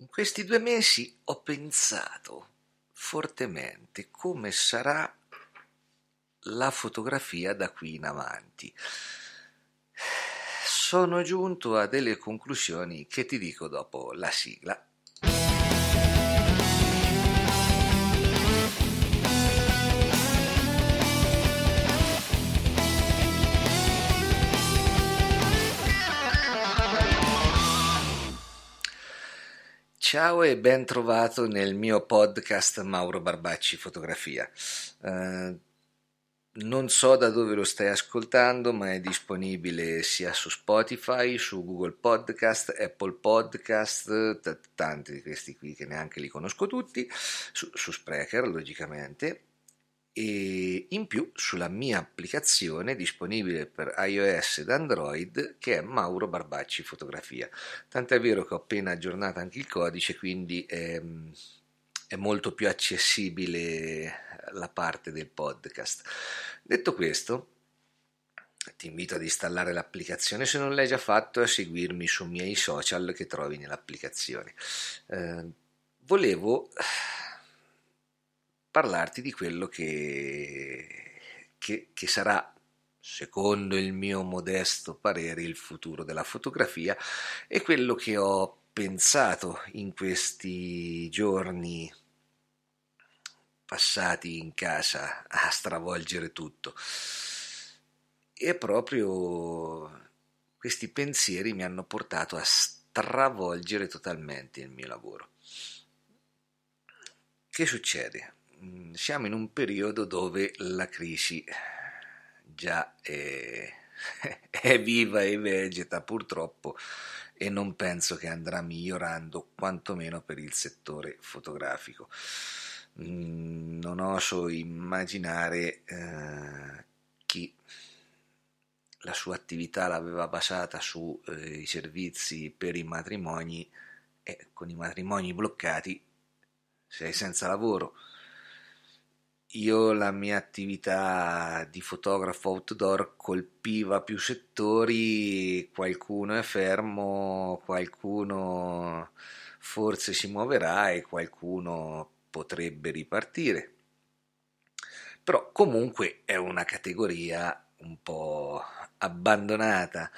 In questi due mesi ho pensato fortemente come sarà la fotografia da qui in avanti. Sono giunto a delle conclusioni che ti dico dopo la sigla. Ciao e ben trovato nel mio podcast Mauro Barbacci Fotografia. Uh, non so da dove lo stai ascoltando, ma è disponibile sia su Spotify, su Google Podcast, Apple Podcast, t- tanti di questi qui che neanche li conosco tutti, su, su Sprecher logicamente, e in più sulla mia applicazione disponibile per iOS ed Android che è Mauro Barbacci Fotografia. Tant'è vero che ho appena aggiornato anche il codice, quindi è, è molto più accessibile la parte del podcast. Detto questo, ti invito ad installare l'applicazione se non l'hai già fatto e a seguirmi sui miei social che trovi nell'applicazione. Eh, volevo parlarti di quello che, che, che sarà secondo il mio modesto parere, il futuro della fotografia e quello che ho pensato in questi giorni passati in casa a stravolgere tutto. E proprio questi pensieri mi hanno portato a stravolgere totalmente il mio lavoro. Che succede? Mm, siamo in un periodo dove la crisi già è, è viva e vegeta purtroppo e non penso che andrà migliorando quantomeno per il settore fotografico. Mm, non oso immaginare eh, chi la sua attività l'aveva basata sui eh, servizi per i matrimoni e con i matrimoni bloccati sei senza lavoro io la mia attività di fotografo outdoor colpiva più settori, qualcuno è fermo, qualcuno forse si muoverà e qualcuno potrebbe ripartire. Però comunque è una categoria un po' abbandonata,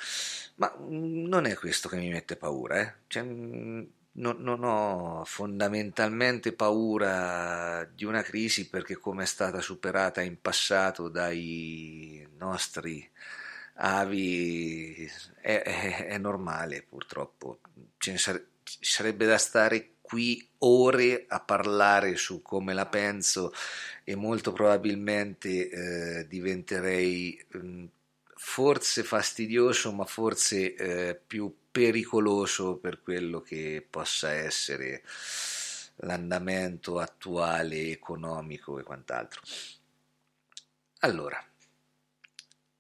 ma non è questo che mi mette paura, eh? cioè, non, non, ho fondamentalmente paura di una crisi perché come è stata superata in passato dai nostri avi è, è, è normale purtroppo. Ce sare, sarebbe da stare qui ore a parlare su come la penso e molto probabilmente eh, diventerei mh, mm, forse fastidioso ma forse eh, più pericoloso per quello che possa essere l'andamento attuale economico e quant'altro. Allora,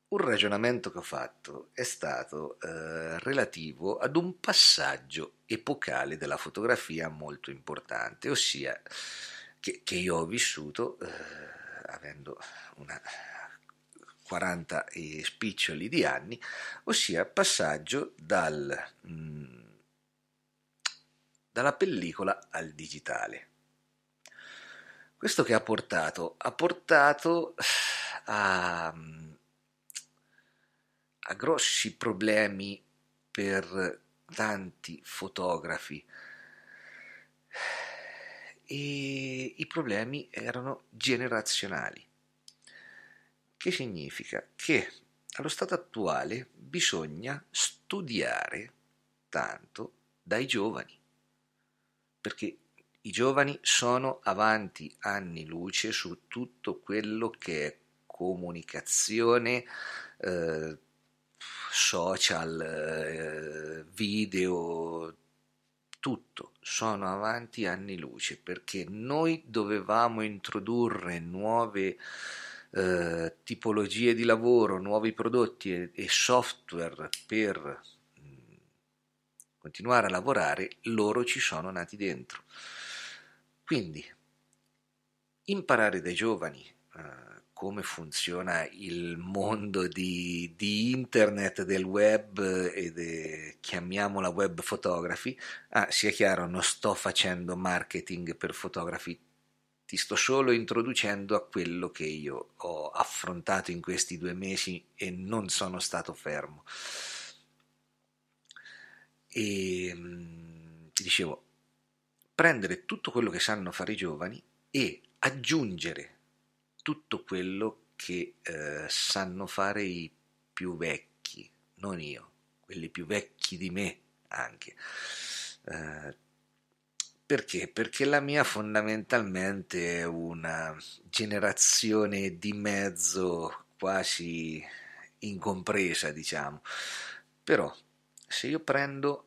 un ragionamento che ho fatto è stato eh, relativo ad un passaggio epocale della fotografia molto importante, ossia che, che io ho vissuto eh, avendo una 40 e spiccioli di anni, ossia passaggio dal, mm, dalla pellicola al digitale. Questo che ha portato? Ha portato a, a grossi problemi per tanti fotografi e i problemi erano generazionali che significa? Che allo stato attuale bisogna studiare tanto dai giovani, perché i giovani sono avanti anni luce su tutto quello che è comunicazione, eh, social, eh, video, tutto, sono avanti anni luce perché noi dovevamo introdurre nuove eh, tipologie di lavoro, nuovi prodotti e, e software per mm, continuare a lavorare, loro ci sono nati dentro. Quindi imparare dai giovani eh, come funziona il mondo di, di internet, del web e de, chiamiamola web photography. Ah, sia chiaro, non sto facendo marketing per fotografi, ti sto solo introducendo a quello che io ho affrontato in questi due mesi e non sono stato fermo. E ti dicevo, prendere tutto quello che sanno fare i giovani e aggiungere tutto quello che eh, sanno fare i più vecchi, non io, quelli più vecchi di me anche. Eh, perché? Perché la mia fondamentalmente è una generazione di mezzo quasi incompresa, diciamo. Però se io prendo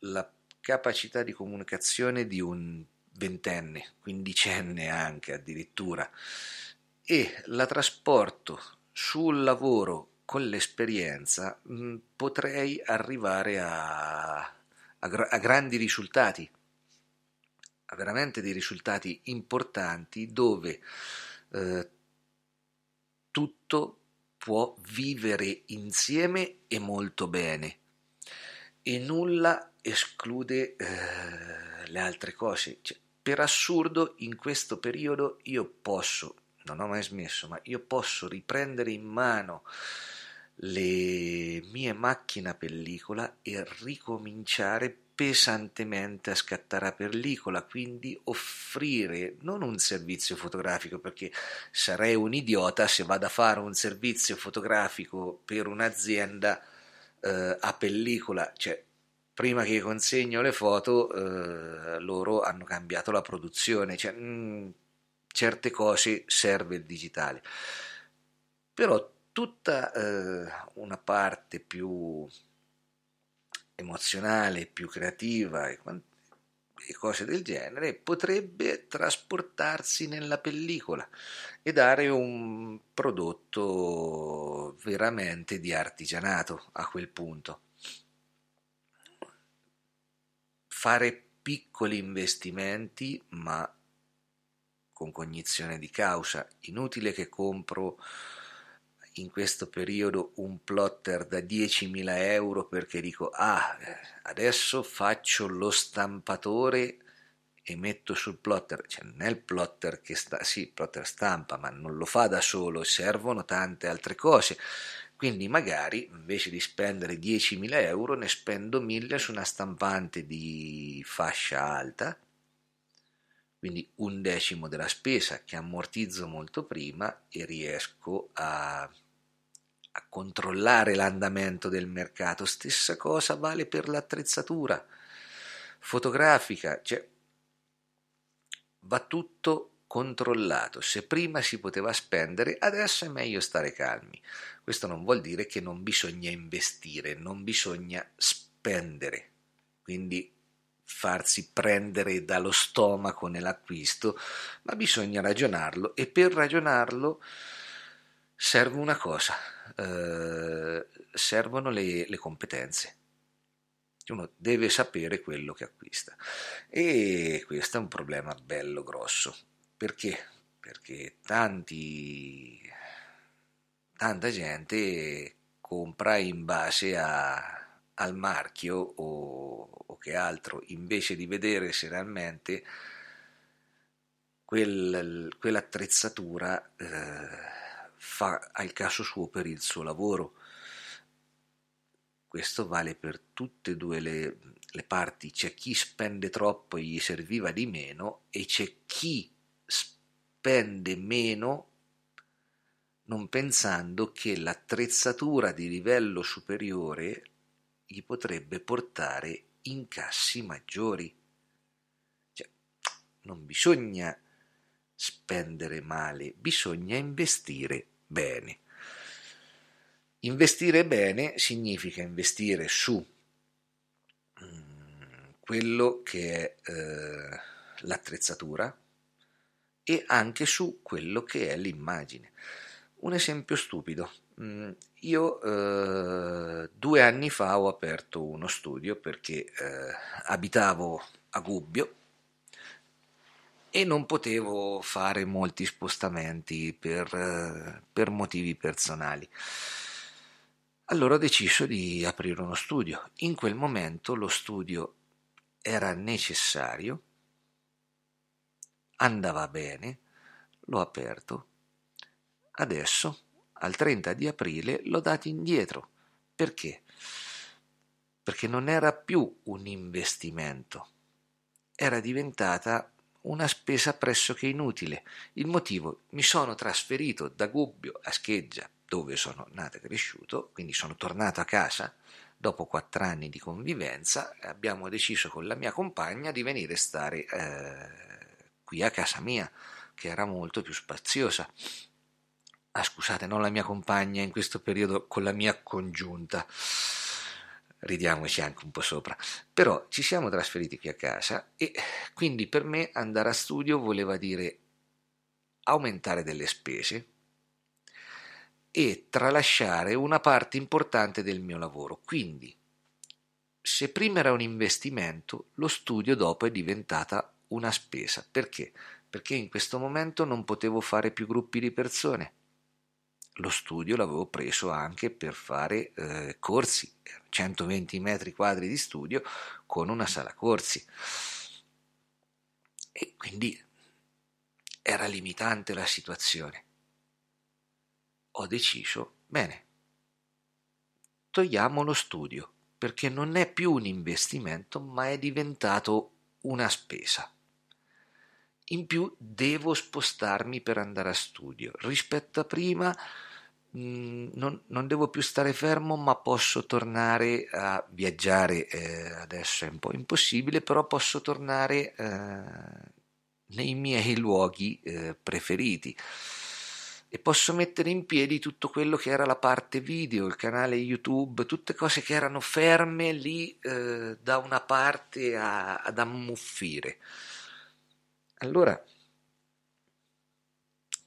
la capacità di comunicazione di un ventenne, quindicenne anche addirittura, e la trasporto sul lavoro con l'esperienza, mh, potrei arrivare a, a, a grandi risultati, veramente dei risultati importanti dove eh, tutto può vivere insieme e molto bene e nulla esclude eh, le altre cose. Cioè, per assurdo, in questo periodo io posso non ho mai smesso, ma io posso riprendere in mano le mie macchine a pellicola e ricominciare pesantemente a scattare a pellicola, quindi offrire non un servizio fotografico, perché sarei un idiota se vado a fare un servizio fotografico per un'azienda eh, a pellicola, cioè prima che consegno le foto eh, loro hanno cambiato la produzione, cioè, mh, mm, certe cose serve il digitale. Però tutta eh, una parte più emozionale, più creativa e, e cose del genere potrebbe trasportarsi nella pellicola e dare un prodotto veramente di artigianato a quel punto. Fare piccoli investimenti ma con cognizione di causa. Inutile che compro in questo periodo un plotter da 10.000 euro perché dico ah adesso faccio lo stampatore e metto sul plotter. Cioè non è il plotter che sta sì il plotter stampa ma non lo fa da solo servono tante altre cose. Quindi magari invece di spendere 10.000 euro ne spendo 1.000 su una stampante di fascia alta quindi un decimo della spesa che ammortizzo molto prima e riesco a, a controllare l'andamento del mercato. Stessa cosa vale per l'attrezzatura fotografica, cioè va tutto controllato. Se prima si poteva spendere, adesso è meglio stare calmi. Questo non vuol dire che non bisogna investire, non bisogna spendere. Quindi farsi prendere dallo stomaco nell'acquisto, ma bisogna ragionarlo e per ragionarlo serve una cosa, eh, servono le, le competenze. Uno deve sapere quello che acquista e questo è un problema bello grosso. Perché? Perché tanti, tanta gente compra in base a, al marchio o, o, che altro, invece di vedere se realmente quel, quell'attrezzatura eh, fa al caso suo per il suo lavoro. Questo vale per tutte e due le, le parti, c'è chi spende troppo e gli serviva di meno e c'è chi spende meno non pensando che l'attrezzatura di livello superiore gli potrebbe portare incassi maggiori. Cioè, non bisogna spendere male, bisogna investire bene. Investire bene significa investire su mm, quello che è eh, l'attrezzatura e anche su quello che è l'immagine. Un esempio stupido. Mm, io eh, due anni fa ho aperto uno studio perché eh, abitavo a Gubbio e non potevo fare molti spostamenti per, per motivi personali. Allora ho deciso di aprire uno studio. In quel momento lo studio era necessario, andava bene, l'ho aperto. Adesso, al 30 di aprile, l'ho dato indietro. Perché? Perché non era più un investimento, era diventata una spesa pressoché inutile. Il motivo, mi sono trasferito da Gubbio a Scheggia, dove sono nato e cresciuto, quindi sono tornato a casa dopo quattro anni di convivenza, abbiamo deciso con la mia compagna di venire a stare eh, qui a casa mia, che era molto più spaziosa. Ah, scusate, non la mia compagna in questo periodo con la mia congiunta ridiamoci anche un po' sopra. Però ci siamo trasferiti qui a casa e quindi per me andare a studio voleva dire aumentare delle spese e tralasciare una parte importante del mio lavoro. Quindi, se prima era un investimento, lo studio dopo è diventata una spesa. Perché? Perché in questo momento non potevo fare più gruppi di persone lo studio l'avevo preso anche per fare eh, corsi, 120 metri quadri di studio con una sala corsi. E quindi era limitante la situazione. Ho deciso, bene, togliamo lo studio, perché non è più un investimento, ma è diventato una spesa. In più devo spostarmi per andare a studio. Rispetto a prima Mm, non, non, devo più stare fermo, ma posso tornare a viaggiare. Eh, adesso è un po' impossibile, però posso tornare eh, nei miei luoghi eh, preferiti e posso mettere in piedi tutto quello che era la parte video, il canale YouTube, tutte cose che erano ferme lì eh, da una parte a, ad ammuffire. Allora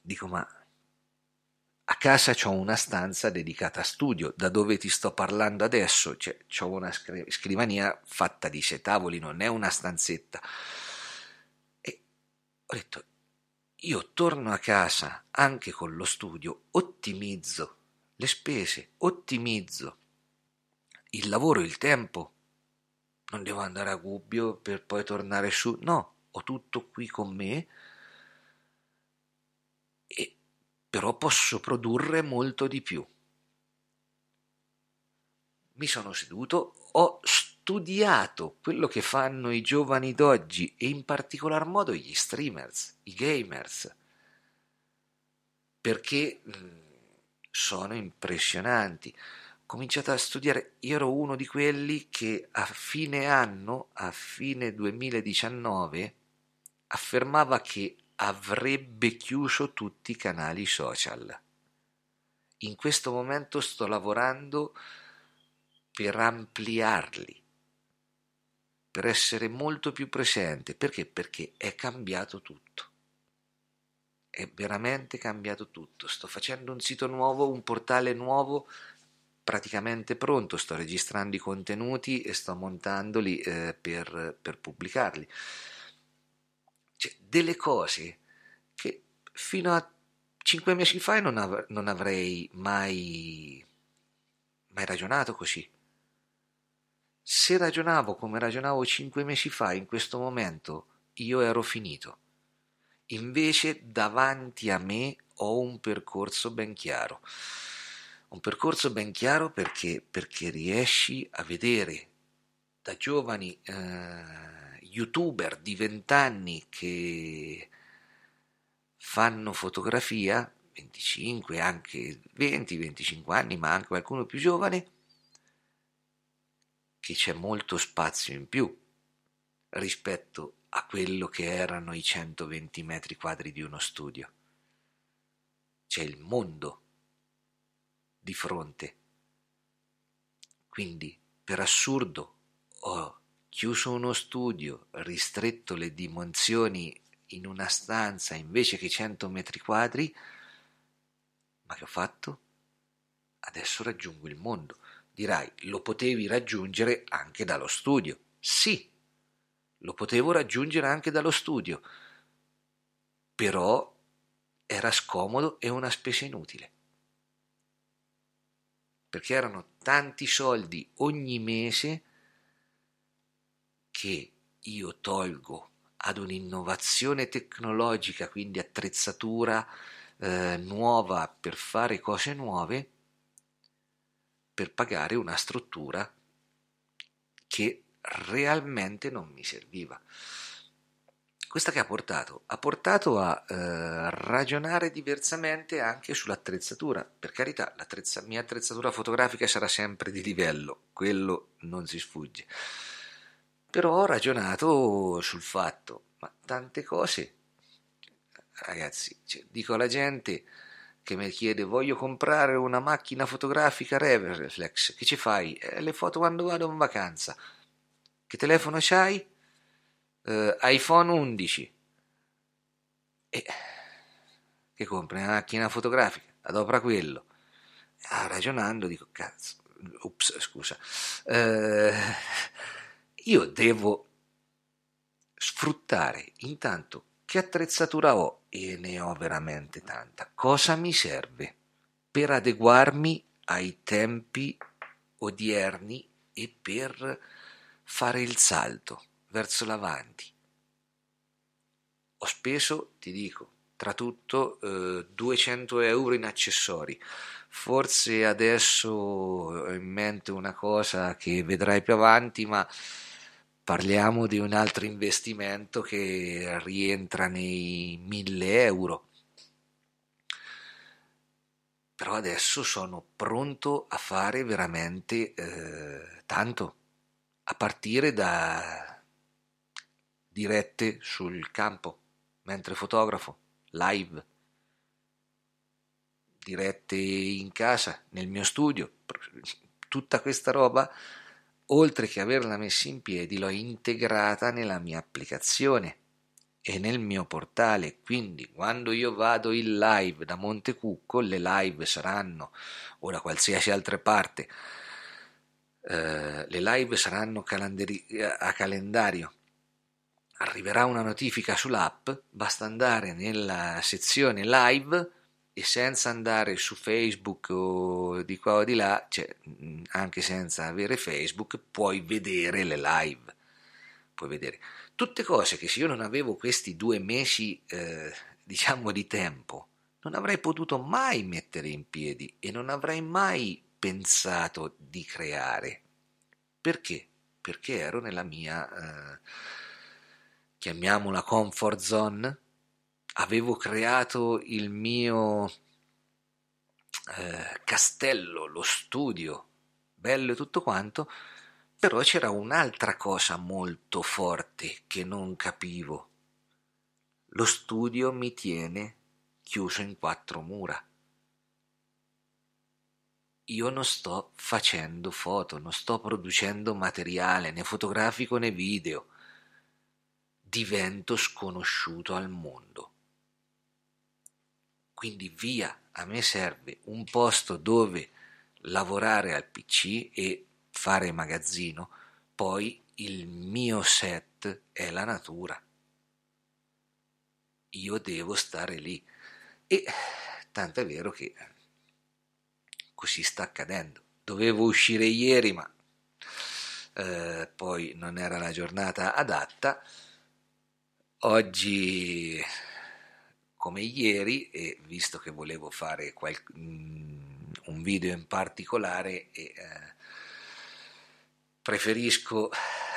dico, ma a casa ho una stanza dedicata a studio, da dove ti sto parlando adesso, cioè, ho una scrivania fatta di sei tavoli, non è una stanzetta. E ho detto, io torno a casa anche con lo studio, ottimizzo le spese, ottimizzo il lavoro, il tempo. Non devo andare a Gubbio per poi tornare su, no, ho tutto qui con me però posso produrre molto di più. Mi sono seduto, ho studiato quello che fanno i giovani d'oggi e in particolar modo gli streamers, i gamers, perché mm, sono impressionanti. Ho cominciato a studiare, io ero uno di quelli che a fine anno, a fine 2019, affermava che avrebbe chiuso tutti i canali social. In questo momento sto lavorando per ampliarli, per essere molto più presente. Perché? Perché è cambiato tutto. È veramente cambiato tutto. Sto facendo un sito nuovo, un portale nuovo praticamente pronto, sto registrando i contenuti e sto montandoli eh, per, per pubblicarli cioè, delle cose che fino a cinque mesi fa non, av- non avrei mai, mai ragionato così. Se ragionavo come ragionavo cinque mesi fa, in questo momento io ero finito. Invece davanti a me ho un percorso ben chiaro. Un percorso ben chiaro perché, perché riesci a vedere da giovani eh, youtuber di vent'anni che fanno fotografia, 25, anche 20, 25 anni, ma anche qualcuno più giovane, che c'è molto spazio in più rispetto a quello che erano i 120 metri quadri di uno studio. C'è il mondo di fronte. Quindi, per assurdo, ho chiuso uno studio, ristretto le dimensioni in una stanza invece che 100 metri quadri, ma che ho fatto? Adesso raggiungo il mondo. Dirai, lo potevi raggiungere anche dallo studio. Sì, lo potevo raggiungere anche dallo studio, però era scomodo e una spesa inutile. Perché erano tanti soldi ogni mese che io tolgo ad un'innovazione tecnologica, quindi attrezzatura eh, nuova per fare cose nuove, per pagare una struttura che realmente non mi serviva. Questa che ha portato? Ha portato a eh, ragionare diversamente anche sull'attrezzatura. Per carità, la mia attrezzatura fotografica sarà sempre di livello, quello non si sfugge. Però ho ragionato sul fatto, ma tante cose, ragazzi, cioè, dico alla gente che mi chiede voglio comprare una macchina fotografica Reflex, che ci fai? Eh, le foto quando vado in vacanza. Che telefono c'hai? Uh, iPhone 11. E che compri una macchina fotografica? Adopra quello. Ah, ragionando dico, cazzo, ups, scusa. Uh, io devo sfruttare intanto che attrezzatura ho e ne ho veramente tanta. Cosa mi serve per adeguarmi ai tempi odierni e per fare il salto verso l'avanti. Ho speso, ti dico, tra tutto eh, 200 euro in accessori. Forse adesso ho in mente una cosa che vedrai più avanti, ma parliamo di un altro investimento che rientra nei 1000 euro. Però adesso sono pronto a fare veramente eh, tanto. A partire da dirette sul campo, mentre fotografo, live, dirette in casa, nel mio studio, tutta questa roba, oltre che averla messa in piedi, l'ho integrata nella mia applicazione e nel mio portale. Quindi quando io vado in live da Montecucco, le live saranno o da qualsiasi altra parte eh, le live saranno calandari- a calendario. Arriverà una notifica sull'app, basta andare nella sezione live e senza andare su Facebook o di qua o di là, cioè anche senza avere Facebook, puoi vedere le live. Puoi vedere tutte cose che se io non avevo questi due mesi, eh, diciamo, di tempo, non avrei potuto mai mettere in piedi e non avrei mai pensato di creare. Perché? Perché ero nella mia, eh, chiamiamola comfort zone, avevo creato il mio eh, castello, lo studio, bello e tutto quanto, però c'era un'altra cosa molto forte che non capivo. Lo studio mi tiene chiuso in quattro mura io non sto facendo foto, non sto producendo materiale né fotografico né video. Divento sconosciuto al mondo. Quindi via, a me serve un posto dove lavorare al PC e fare magazzino, poi il mio set è la natura. Io devo stare lì. E tanto è vero che così sta accadendo. Dovevo uscire ieri, ma eh, poi non era la giornata adatta. Oggi, come ieri, e visto che volevo fare qual- mm, un video in particolare, e, eh, preferisco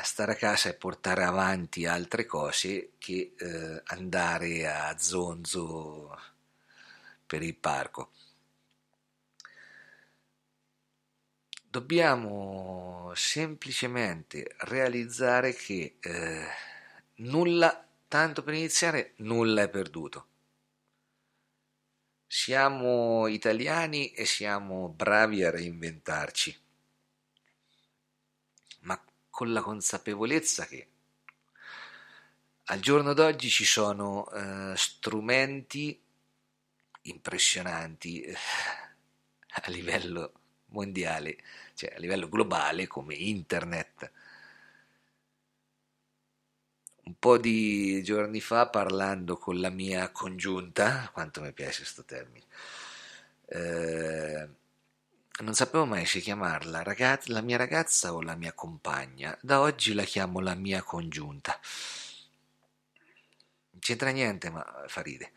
stare a casa e portare avanti altre cose che eh, andare a zonzo per il parco. dobbiamo semplicemente realizzare che eh, nulla, tanto per iniziare, nulla è perduto. Siamo italiani e siamo bravi a reinventarci, ma con la consapevolezza che al giorno d'oggi ci sono eh, strumenti impressionanti eh, a livello mondiale cioè a livello globale come internet. Un po' di giorni fa parlando con la mia congiunta, quanto mi piace questo termine, eh, non sapevo mai se chiamarla ragazza, la mia ragazza o la mia compagna, da oggi la chiamo la mia congiunta. Non c'entra niente, ma fa ride.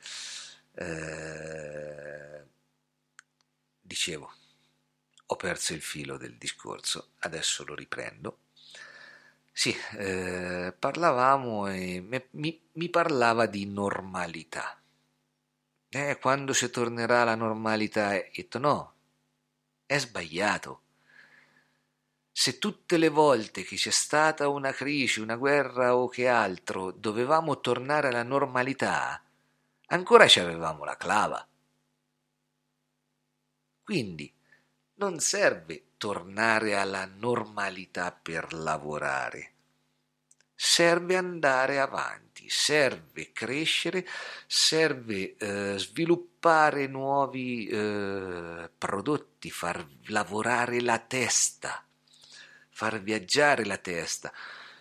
Eh, dicevo, ho perso il filo del discorso, adesso lo riprendo. Sì, eh, parlavamo e mi, mi, parlava di normalità. Eh, quando si tornerà alla normalità? Ho detto no, è sbagliato. Se tutte le volte che c'è stata una crisi, una guerra o che altro, dovevamo tornare alla normalità, ancora ci avevamo la clava. Quindi non serve tornare alla normalità per lavorare, serve andare avanti, serve crescere, serve eh, sviluppare nuovi eh, prodotti, far lavorare la testa, far viaggiare la testa.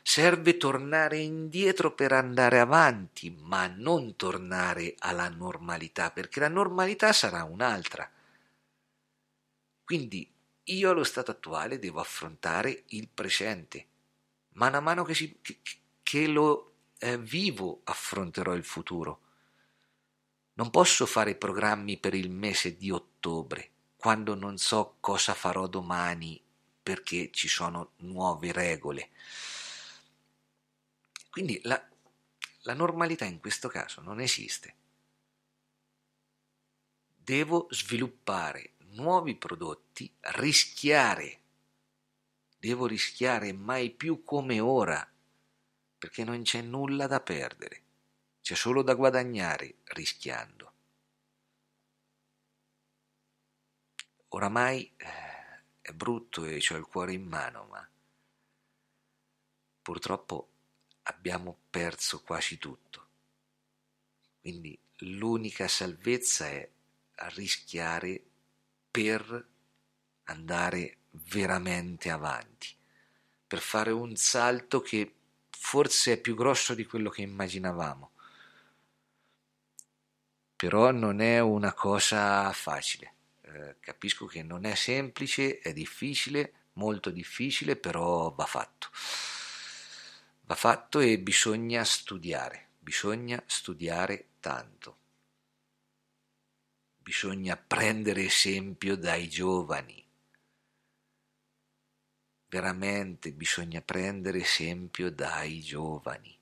Serve tornare indietro per andare avanti, ma non tornare alla normalità, perché la normalità sarà un'altra. Quindi io allo stato attuale devo affrontare il presente. Mano a mano che, si, che, che lo eh, vivo affronterò il futuro. Non posso fare programmi per il mese di ottobre, quando non so cosa farò domani perché ci sono nuove regole. Quindi la, la normalità in questo caso non esiste. Devo sviluppare nuovi prodotti, rischiare. Devo rischiare mai più come ora, perché non c'è nulla da perdere, c'è solo da guadagnare rischiando. Oramai eh, è brutto e ho il cuore in mano, ma purtroppo abbiamo perso quasi tutto. Quindi l'unica salvezza è rischiare per andare veramente avanti, per fare un salto che forse è più grosso di quello che immaginavamo. Però non è una cosa facile. Eh, capisco che non è semplice, è difficile, molto difficile, però va fatto. Va fatto e bisogna studiare, bisogna studiare tanto bisogna prendere esempio dai giovani. Veramente bisogna prendere esempio dai giovani.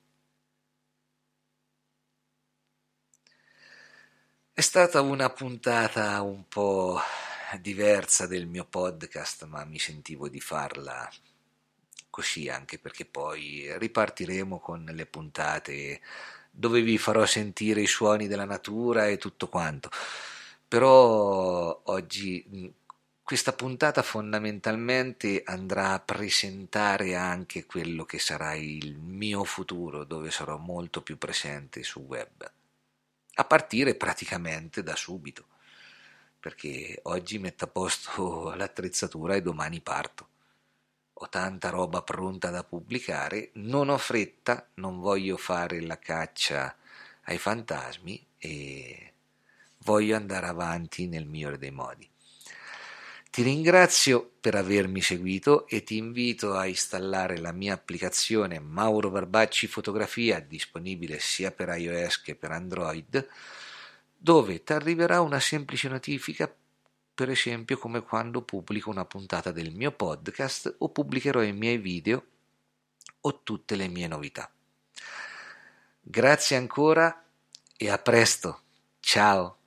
È stata una puntata un po' diversa del mio podcast, ma mi sentivo di farla così anche perché poi ripartiremo con le puntate dove vi farò sentire i suoni della natura e tutto quanto. Però oggi questa puntata fondamentalmente andrà a presentare anche quello che sarà il mio futuro, dove sarò molto più presente su web, a partire praticamente da subito, perché oggi metto a posto l'attrezzatura e domani parto. Ho tanta roba pronta da pubblicare, non ho fretta, non voglio fare la caccia ai fantasmi e voglio andare avanti nel migliore dei modi. Ti ringrazio per avermi seguito e ti invito a installare la mia applicazione Mauro Barbacci Fotografia, disponibile sia per iOS che per Android, dove ti arriverà una semplice notifica, per esempio come quando pubblico una puntata del mio podcast o pubblicherò i miei video o tutte le mie novità. Grazie ancora e a presto. Ciao.